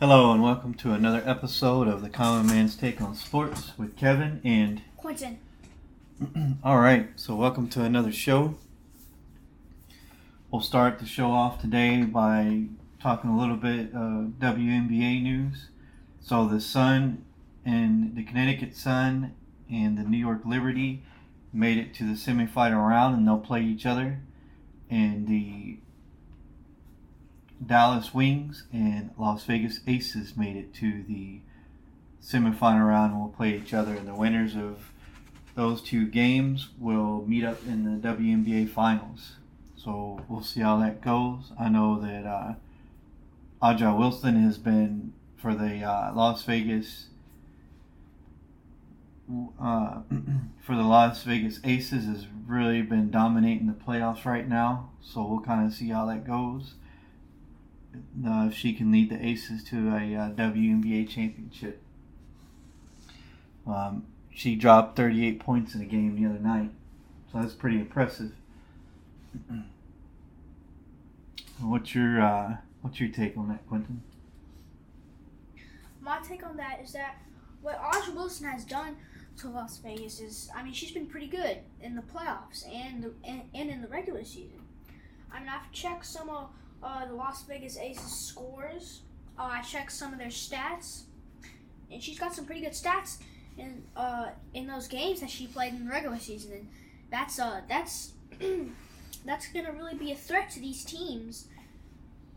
Hello and welcome to another episode of the Common Man's Take on Sports with Kevin and Quentin. all right. So welcome to another show. We'll start the show off today by talking a little bit of WNBA news. So the Sun and the Connecticut Sun and the New York Liberty made it to the semifinal round and they'll play each other. And the Dallas Wings and Las Vegas Aces made it to the semifinal round and will play each other. And the winners of those two games will meet up in the WNBA finals. So we'll see how that goes. I know that uh, A'ja Wilson has been for the uh, Las Vegas uh, for the Las Vegas Aces has really been dominating the playoffs right now. So we'll kind of see how that goes. Uh, if she can lead the Aces to a uh, WNBA championship. Um, she dropped 38 points in a game the other night, so that's pretty impressive. what's your uh, what's your take on that, Quentin? My take on that is that what A'ja Wilson has done to Las Vegas is, I mean, she's been pretty good in the playoffs and the, and, and in the regular season. I mean, I've checked some of uh, the Las Vegas Aces scores. Uh, I checked some of their stats, and she's got some pretty good stats in uh, in those games that she played in the regular season. And that's uh that's that's gonna really be a threat to these teams.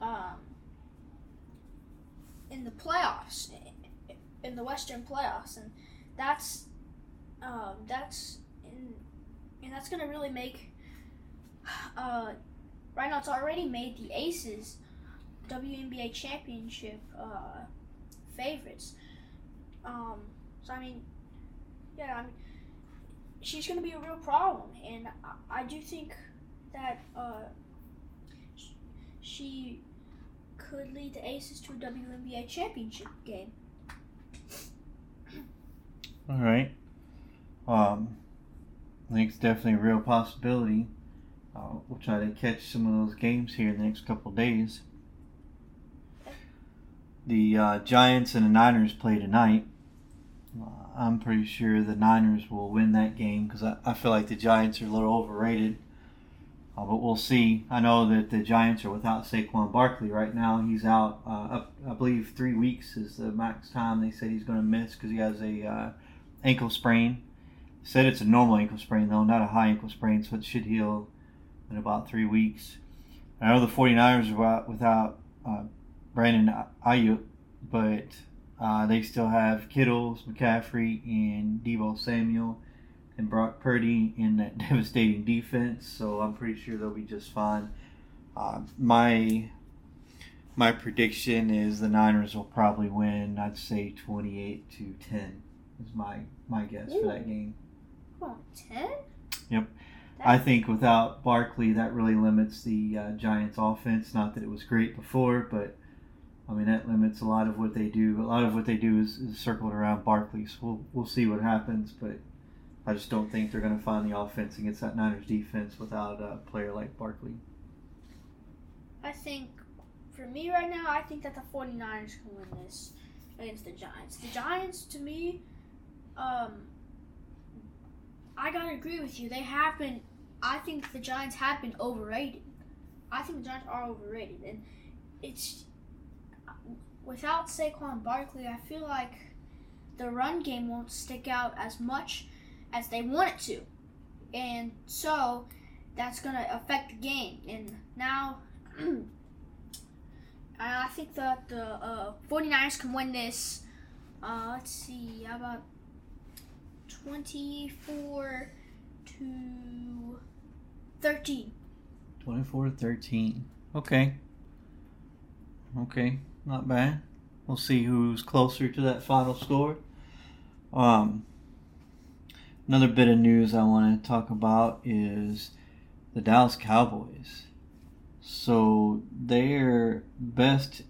Um, in the playoffs, in the Western playoffs, and that's um, that's in, and that's gonna really make. Uh, it's already made the Aces WNBA championship uh, favorites. Um, so I mean, yeah, I mean, she's gonna be a real problem, and I, I do think that uh, she could lead the Aces to a WNBA championship game. All right. Um, I think it's definitely a real possibility. Uh, we'll try to catch some of those games here in the next couple days. The uh, Giants and the Niners play tonight. Uh, I'm pretty sure the Niners will win that game because I, I feel like the Giants are a little overrated. Uh, but we'll see. I know that the Giants are without Saquon Barkley right now. He's out, uh, up, I believe, three weeks is the max time they said he's going to miss because he has a uh, ankle sprain. Said it's a normal ankle sprain though, not a high ankle sprain, so it should heal in about three weeks. I know the 49ers are without uh, Brandon Aiyuk, but uh, they still have Kittles, McCaffrey, and Deebo Samuel and Brock Purdy in that devastating defense. So I'm pretty sure they'll be just fine. Uh, my my prediction is the Niners will probably win. I'd say 28 to 10 is my my guess Ooh. for that game. On, 10? Yep. I think without Barkley, that really limits the uh, Giants' offense. Not that it was great before, but I mean that limits a lot of what they do. A lot of what they do is, is circled around Barkley. So we'll we'll see what happens, but I just don't think they're going to find the offense against that Niners defense without a player like Barkley. I think for me right now, I think that the 49ers can win this against the Giants. The Giants, to me, um, I gotta agree with you. They have been I think the Giants have been overrated. I think the Giants are overrated, and it's without Saquon Barkley. I feel like the run game won't stick out as much as they want it to, and so that's gonna affect the game. And now, I think that the uh, 49ers can win this. Uh, let's see, how about 24 to 13. 24 13. Okay. Okay, not bad. We'll see who's closer to that final score. Um, another bit of news I want to talk about is the Dallas Cowboys. So their best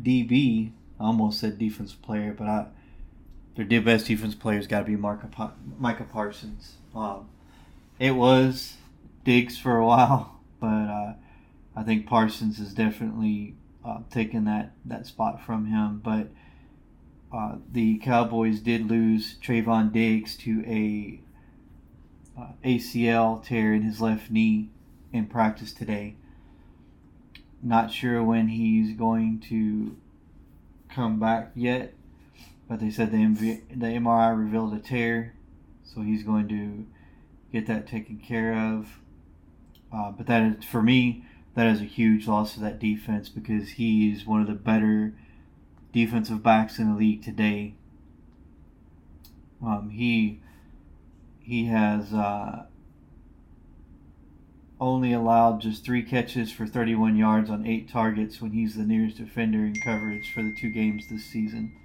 DB, I almost said defensive player, but I their best defense player's got to be Micah, Micah Parsons. Um, it was Diggs for a while, but uh, I think Parsons has definitely uh, taking that, that spot from him. But uh, the Cowboys did lose Trevon Diggs to a uh, ACL tear in his left knee in practice today. Not sure when he's going to come back yet, but they said the, MV, the MRI revealed a tear, so he's going to get that taken care of. Uh, but that is, for me, that is a huge loss to that defense because he is one of the better defensive backs in the league today. Um, he he has uh, only allowed just three catches for 31 yards on eight targets when he's the nearest defender in coverage for the two games this season.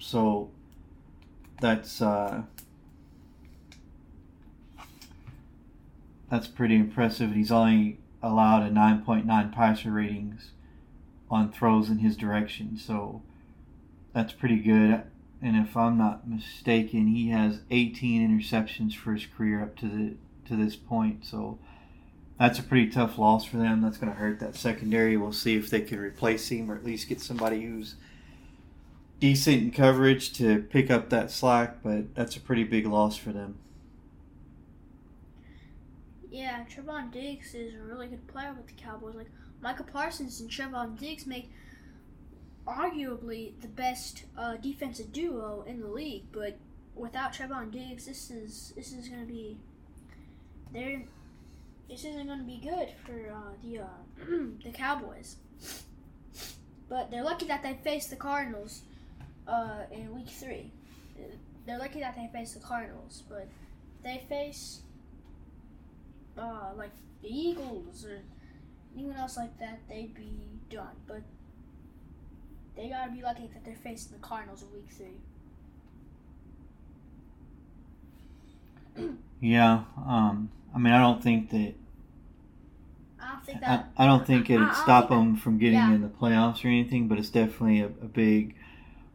So that's uh, that's pretty impressive. He's only allowed a 9.9 passer ratings on throws in his direction, so that's pretty good. And if I'm not mistaken, he has 18 interceptions for his career up to the to this point. So that's a pretty tough loss for them. That's going to hurt that secondary. We'll see if they can replace him or at least get somebody who's decent coverage to pick up that slack. But that's a pretty big loss for them. Yeah, Trevon Diggs is a really good player with the Cowboys. Like Michael Parsons and Trevon Diggs make arguably the best uh, defensive duo in the league. But without Trevon Diggs, this is this is to be they're this isn't to be good for uh, the uh, the Cowboys. But they're lucky that they faced the Cardinals uh, in Week Three. They're lucky that they faced the Cardinals, but they face uh, like the Eagles or anyone else like that, they'd be done. But they gotta be lucky that they're facing the Cardinals in Week Three. yeah, um, I mean, I don't think that. I don't think that. I, I don't think it'd stop them from getting yeah. in the playoffs or anything, but it's definitely a, a big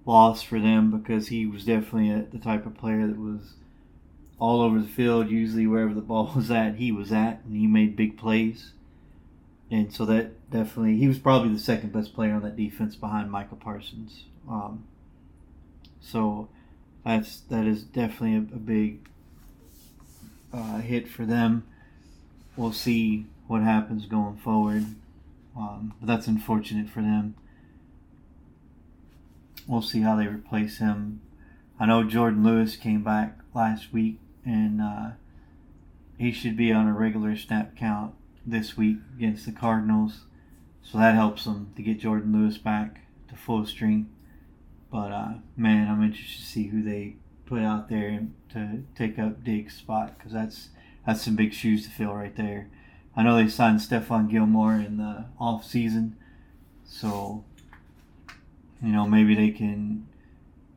loss for them because he was definitely a, the type of player that was all over the field. Usually, wherever the ball was at, he was at, and he made big plays. And so that definitely, he was probably the second best player on that defense behind Michael Parsons. Um, so that's that is definitely a, a big uh, hit for them. We'll see what happens going forward, um, but that's unfortunate for them. We'll see how they replace him. I know Jourdan Lewis came back last week and uh, he should be on a regular snap count this week against the Cardinals. So that helps them to get Jourdan Lewis back to full strength. But uh, man, I'm interested to see who they put out there to take up Diggs' spot because that's that's some big shoes to fill right there. I know they signed Stephon Gilmore in the off season, so you know maybe they can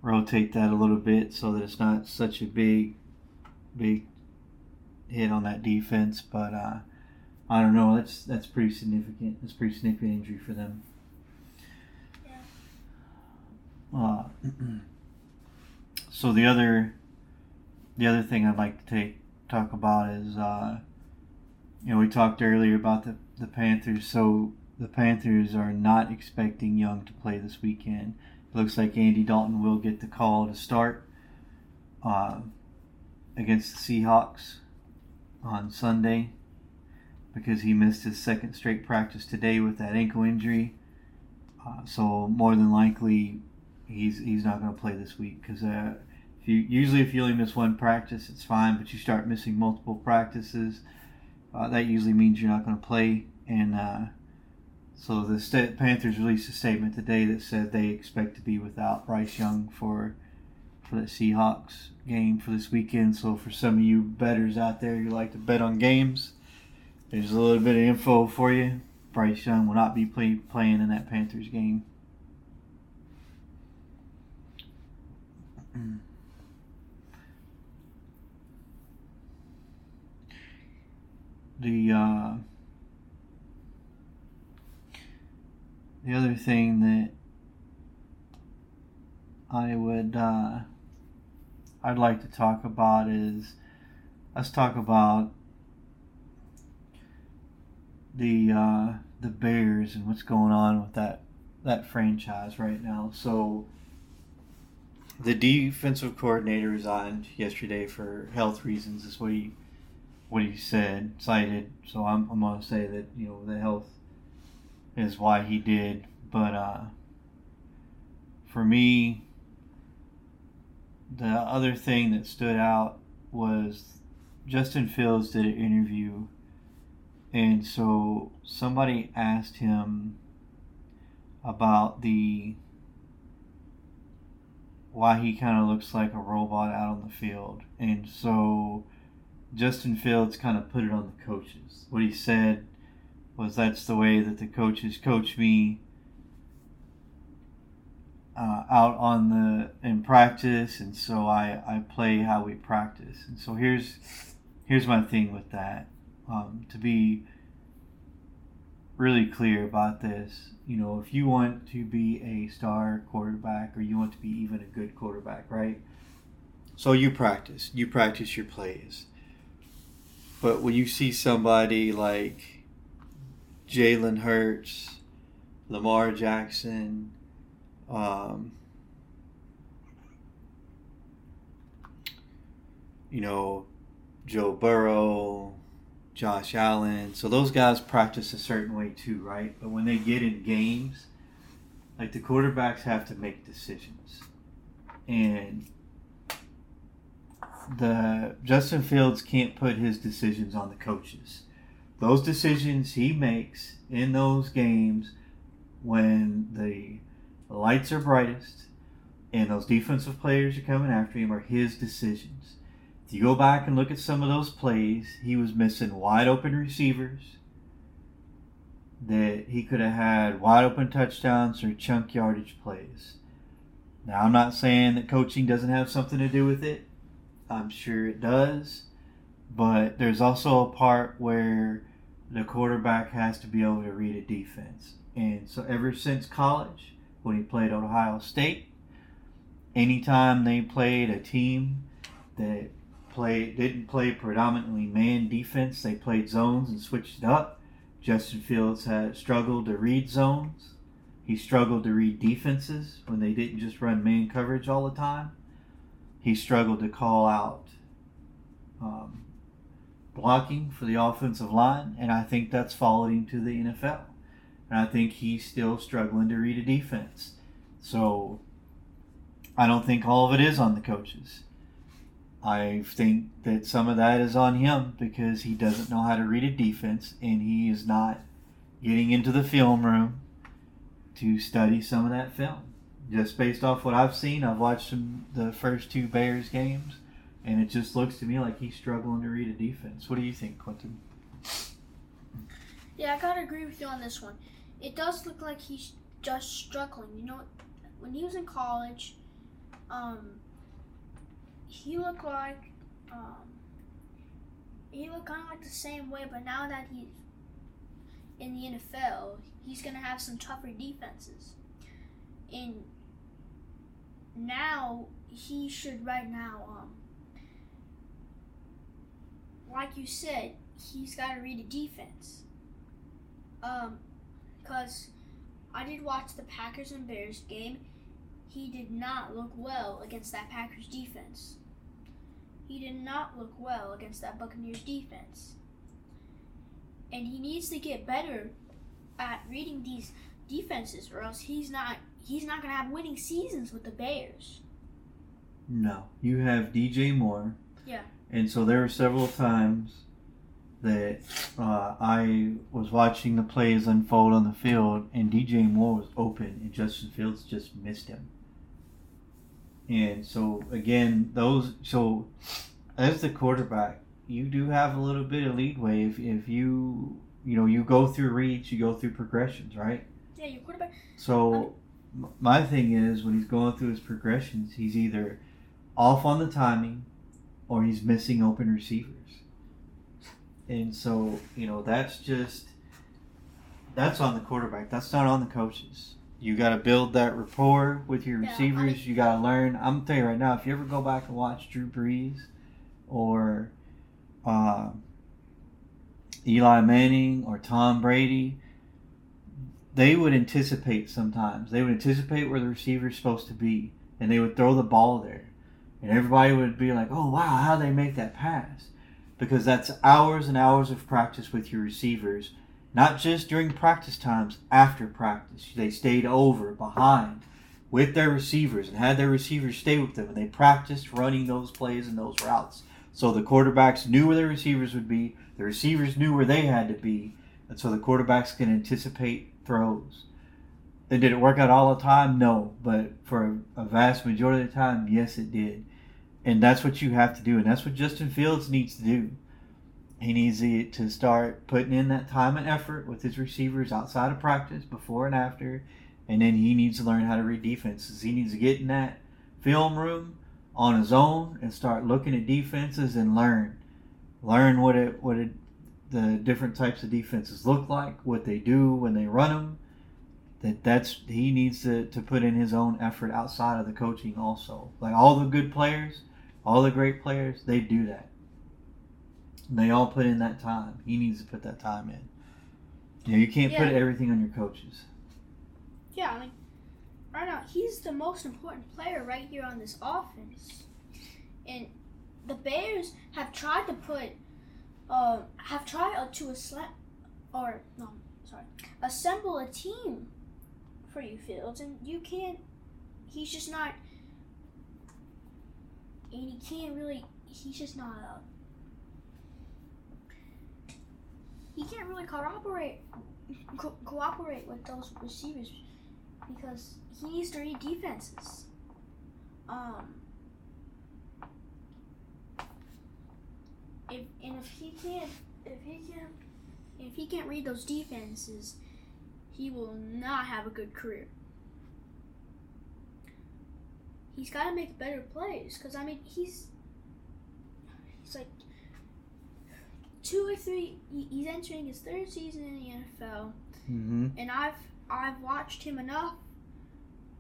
rotate that a little bit so that it's not such a big big hit on that defense, but uh, I don't know. That's that's pretty significant. That's pretty significant injury for them. Yeah. Uh, so the other the other thing I'd like to take talk about is uh, you know we talked earlier about the the Panthers. So the Panthers are not expecting Young to play this weekend. It looks like Andy Dalton will get the call to start. Uh, against the Seahawks on Sunday because he missed his second straight practice today with that ankle injury. Uh, so more than likely, he's he's not going to play this week because uh, you usually if you only miss one practice, it's fine. But you start missing multiple practices, uh, that usually means you're not going to play. And uh, so the Panthers released a statement today that said they expect to be without Bryce Young for for the Seahawks game for this weekend. So for some of you betters out there who like to bet on games, there's a little bit of info for you. Bryce Young will not be play, playing in that Panthers game. The uh, the other thing that I would uh, I'd like to talk about is let's talk about the uh, the Bears and what's going on with that that franchise right now. So the defensive coordinator resigned yesterday for health reasons. Is what he what he said cited. So I'm I'm gonna say that you know the health is why he did. But uh, for me, the other thing that stood out was Justin Fields did an interview, and so somebody asked him about the why he kind of looks like a robot out on the field, and so Justin Fields kind of put it on the coaches. What he said was that's the way that the coaches coach me uh, out on the in practice, and so I, I play how we practice. And so here's here's my thing with that. Um, to be really clear about this, you know, if you want to be a star quarterback or you want to be even a good quarterback, right? So you practice, you practice your plays. But when you see somebody like Jalen Hurts, Lamar Jackson, um, you know, Joe Burrow, Josh Allen. So those guys practice a certain way too, right? But when they get in games, like the quarterbacks have to make decisions. And the Justin Fields can't put his decisions on the coaches. Those decisions he makes in those games when the lights are brightest and those defensive players are coming after him are his decisions. If you go back and look at some of those plays, he was missing wide open receivers that he could have had wide open touchdowns or chunk yardage plays. Now, I'm not saying that coaching doesn't have something to do with it. I'm sure it does. But there's also a part where the quarterback has to be able to read a defense. And so, ever since college, when he played Ohio State, anytime they played a team that played didn't play predominantly man defense, they played zones and switched it up. Justin Fields had struggled to read zones. He struggled to read defenses when they didn't just run man coverage all the time he struggled to call out um, blocking for the offensive line, and I think that's followed him to the NFL. And I think he's still struggling to read a defense. So I don't think all of it is on the coaches. I think that some of that is on him because he doesn't know how to read a defense and he is not getting into the film room to study some of that film just based off what I've seen, I've watched some, the first two Bears games, and it just looks to me like he's struggling to read a defense. What do you think, Quentin? Yeah, I gotta agree with you on this one. It does look like he's just struggling. You know, when he was in college, um, he looked like um, he looked kind of like the same way, but now that he's in the NFL, he's gonna have some tougher defenses. And now he should right now um like you said he's got to read a defense um because i did watch the packers and bears game he did not look well against that packers defense he did not look well against that buccaneers defense and he needs to get better at reading these defenses or else he's not he's not going to have winning seasons with the Bears. No, you have DJ Moore. Yeah. And so there were several times that uh, I was watching the plays unfold on the field, and DJ Moore was open, and Justin Fields just missed him. And so again, those so as the quarterback, you do have a little bit of leadway if, if you you know you go through reads, you go through progressions, right? Yeah, your quarterback. So my thing is when he's going through his progressions, he's either off on the timing or he's missing open receivers. And so, you know, that's just that's on the quarterback. That's not on the coaches. You got to build that rapport with your Yeah, receivers. I- you got to learn. I'm telling you right now, if you ever go back and watch Drew Brees or uh, Eli Manning or Tom Brady, they would anticipate sometimes. They would anticipate where the receiver's supposed to be, and they would throw the ball there, and everybody would be like, "Oh wow, how they make that pass?" Because that's hours and hours of practice with your receivers, not just during practice times. After practice, they stayed over behind with their receivers and had their receivers stay with them, and they practiced running those plays and those routes. So the quarterbacks knew where their receivers would be. The receivers knew where they had to be, and so the quarterbacks can anticipate throws. And did it work out all the time? No, but for a, a vast majority of the time, yes, it did. And that's what you have to do, and that's what Justin Fields needs to do. He needs to start putting in that time and effort with his receivers outside of practice, before and after, and then he needs to learn how to read defenses. He needs to get in that film room on his own and start looking at defenses and learn, learn what it what it the different types of defenses look like, what they do when they run them. That that's he needs to, to put in his own effort outside of the coaching also. Like all the good players, all the great players, they do that. They all put in that time. He needs to put that time in. Yeah, you can't Yeah. put everything on your coaches. Yeah, I mean, right now he's the most important player right here on this offense, and the Bears have tried to put, uh, have tried to assemble, or no, sorry, assemble a team for you, Fields, and you can't. He's just not, and he can't really. He's just not. Uh, he can't really cooperate co- cooperate with those receivers because he needs to read defenses. Um, if and if he can't, if he can't, if he can't read those defenses, he will not have a good career. He's got to make better plays because I mean he's he's like two or three. He's entering his third season in the NFL Mm-hmm. and I've I've watched him enough.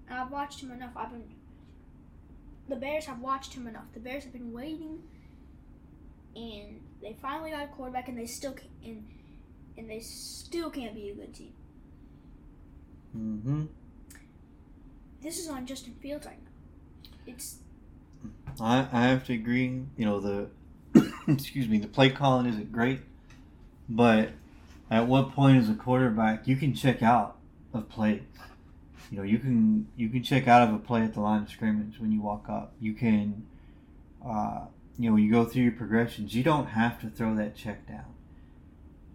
And I've watched him enough. I've been the Bears have watched him enough. The Bears have been waiting, and they finally got a quarterback, and they still can, and and they still can't be a good team. Mm-hmm. This is on Justin Fields right now. It's I, I have to agree. You know the excuse me, the play calling isn't great, but at what point as a quarterback you can check out of plays. You know you can you can check out of a play at the line of scrimmage when you walk up. You can, uh, you know, when you go through your progressions. You don't have to throw that check down.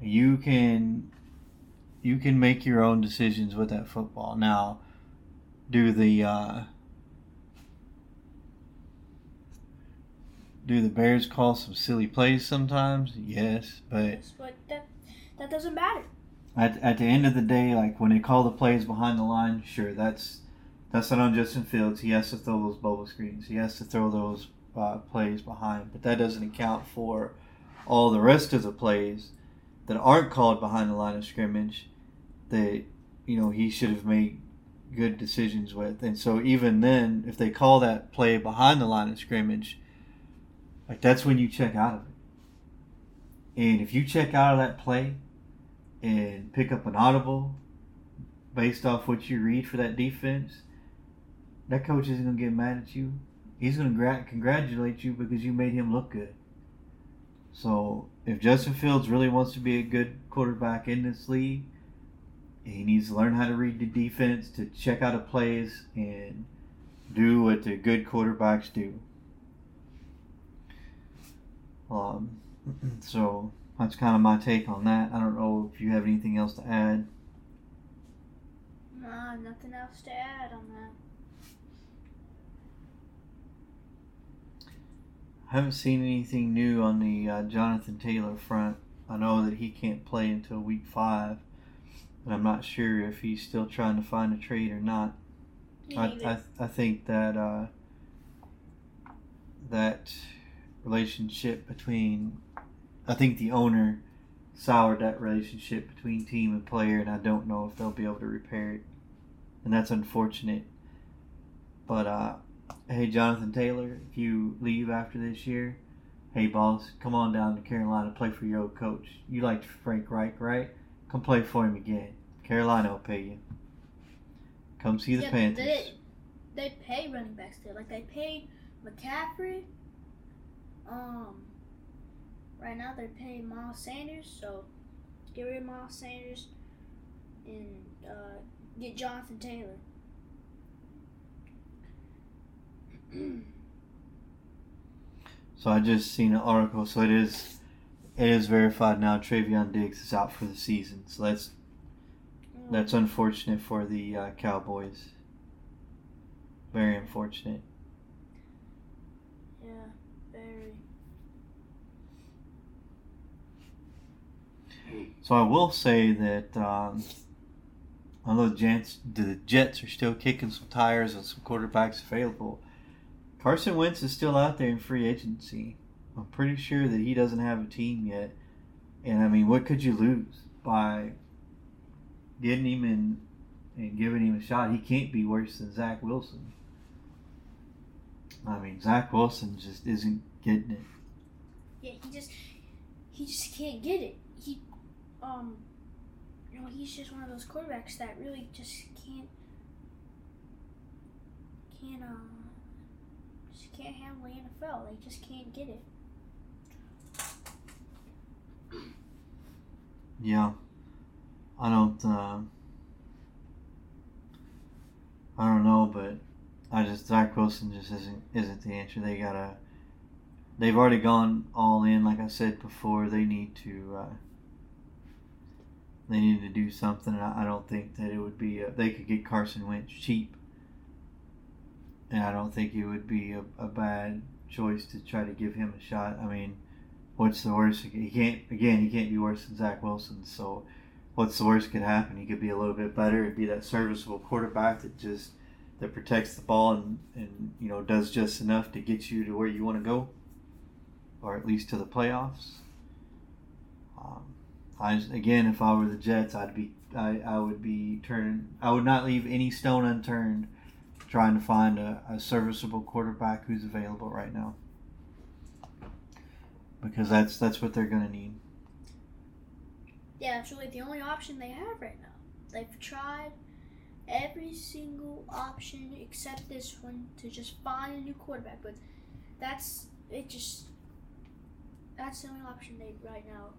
You can you can make your own decisions with that football. Now, do the uh, Do the Bears call some silly plays sometimes? Yes, but but that that doesn't matter. at, at the end of the day, like when they call the plays behind the line, sure, that's that's not on Justin Fields. He has to throw those bubble screens. He has to throw those uh, plays behind, but that doesn't account for all the rest of the plays that aren't called behind the line of scrimmage that you know he should have made good decisions with. And so even then, if they call that play behind the line of scrimmage, like that's when you check out of it. And if you check out of that play and pick up an audible based off what you read for that defense, that coach isn't going to get mad at you. He's going to gra- congratulate you because you made him look good. So if Justin Fields really wants to be a good quarterback in this league, he needs to learn how to read the defense, to check out of plays, and do what the good quarterbacks do. Um, so that's kind of my take on that. I don't know if you have anything else to add. Nah, nothing else to add on that. I haven't seen anything new on the uh, Jonathan Taylor front. I know that he can't play until week five, but I'm not sure if he's still trying to find a trade or not. I. I, I think that uh, that relationship between I think the owner soured that relationship between team and player, and I don't know if they'll be able to repair it, and that's unfortunate. But uh, hey, Jonathan Taylor, if you leave after this year, hey boss, come on down to Carolina, play for your old coach. You liked Frank Reich, right? Come play for him again. Carolina will pay you. Come see the Yeah, Panthers. They, they pay running backs there. Like they paid McCaffrey. Um, right now they're paying Miles Sanders. So get rid of Miles Sanders and uh, get Jonathan Taylor. So I just seen an article. So it is, it is verified now. Trevon Diggs is out for the season. So that's that's unfortunate for the uh, Cowboys. Very unfortunate. yeah, very. So I will say that um, although the Jets, the Jets are still kicking some tires and some quarterbacks available, Carson Wentz is still out there in free agency. I'm pretty sure that he doesn't have a team yet. And I mean, what could you lose by getting him and and giving him a shot? He can't be worse than Zach Wilson. I mean, Zach Wilson just isn't getting it. Yeah, he just he just can't get it. He um you know, he's just one of those quarterbacks that really just can't can't uh just can't handle the NFL. They just can't get it. Yeah, I don't. Uh, I don't know, but I just Zach Wilson just isn't isn't the answer. They gotta. They've already gone all in, like I said before. They need to. Uh, they need to do something. I, I don't think that it would be. A, they could get Carson Wentz cheap, and I don't think it would be a, a bad choice to try to give him a shot. I mean, what's the worst? He can't. Again, he can't be worse than Zach Wilson. So, what's the worst could happen? He could be a little bit better. It'd be that serviceable quarterback that just that protects the ball and and you know does just enough to get you to where you want to go, or at least to the playoffs. Um, I again, if I were the Jets, I'd be I, I would be turning. I would not leave any stone unturned, trying to find a, a serviceable quarterback who's available right now. Because that's that's what they're gonna need. Yeah, that's really the only option they have right now. They've tried every single option except this one to just find a new quarterback, but that's it just that's the only option they right now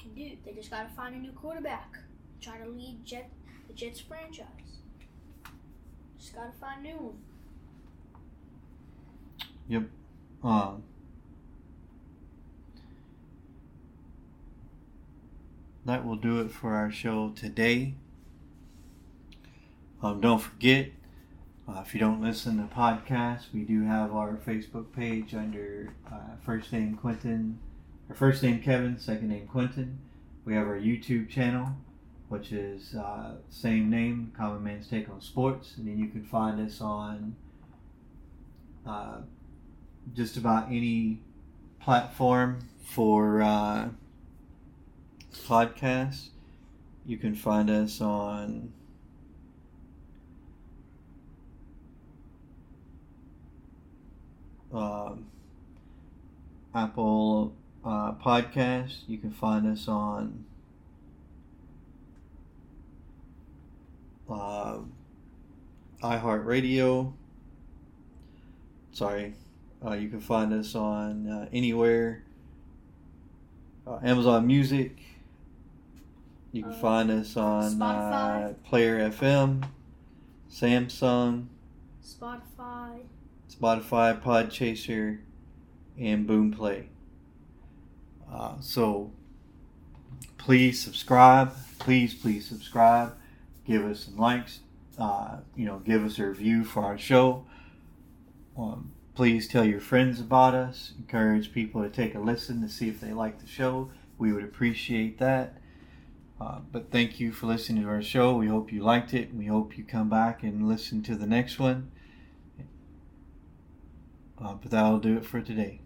can do. They just gotta find a new quarterback. Try to lead Jet the Jets franchise. Just gotta find a new one. Yep. Um, that will do it for our show today. Um, don't forget, uh, if you don't listen to podcasts, we do have our Facebook page under uh, first name Quentin, or first name Kevin, second name Quentin. We have our YouTube channel, which is uh, same name, Common Man's Take on Sports, and then you can find us on uh, just about any platform for podcasts. You can find us on um, Apple uh, Podcasts. You can find us on uh, iHeartRadio. Sorry, uh, you can find us on uh, anywhere. Uh, Amazon Music. You can Uh, find us on uh, Player FM, Samsung, Spotify. Spotify, Podchaser, and Boomplay. Uh, so please subscribe. Please, please subscribe. Give us some likes. Uh, you know, give us a review for our show. Um, please tell your friends about us. Encourage people to take a listen to see if they like the show. We would appreciate that. Uh, but thank you for listening to our show. We hope you liked it. We hope you come back and listen to the next one. Uh, but that'll do it for today.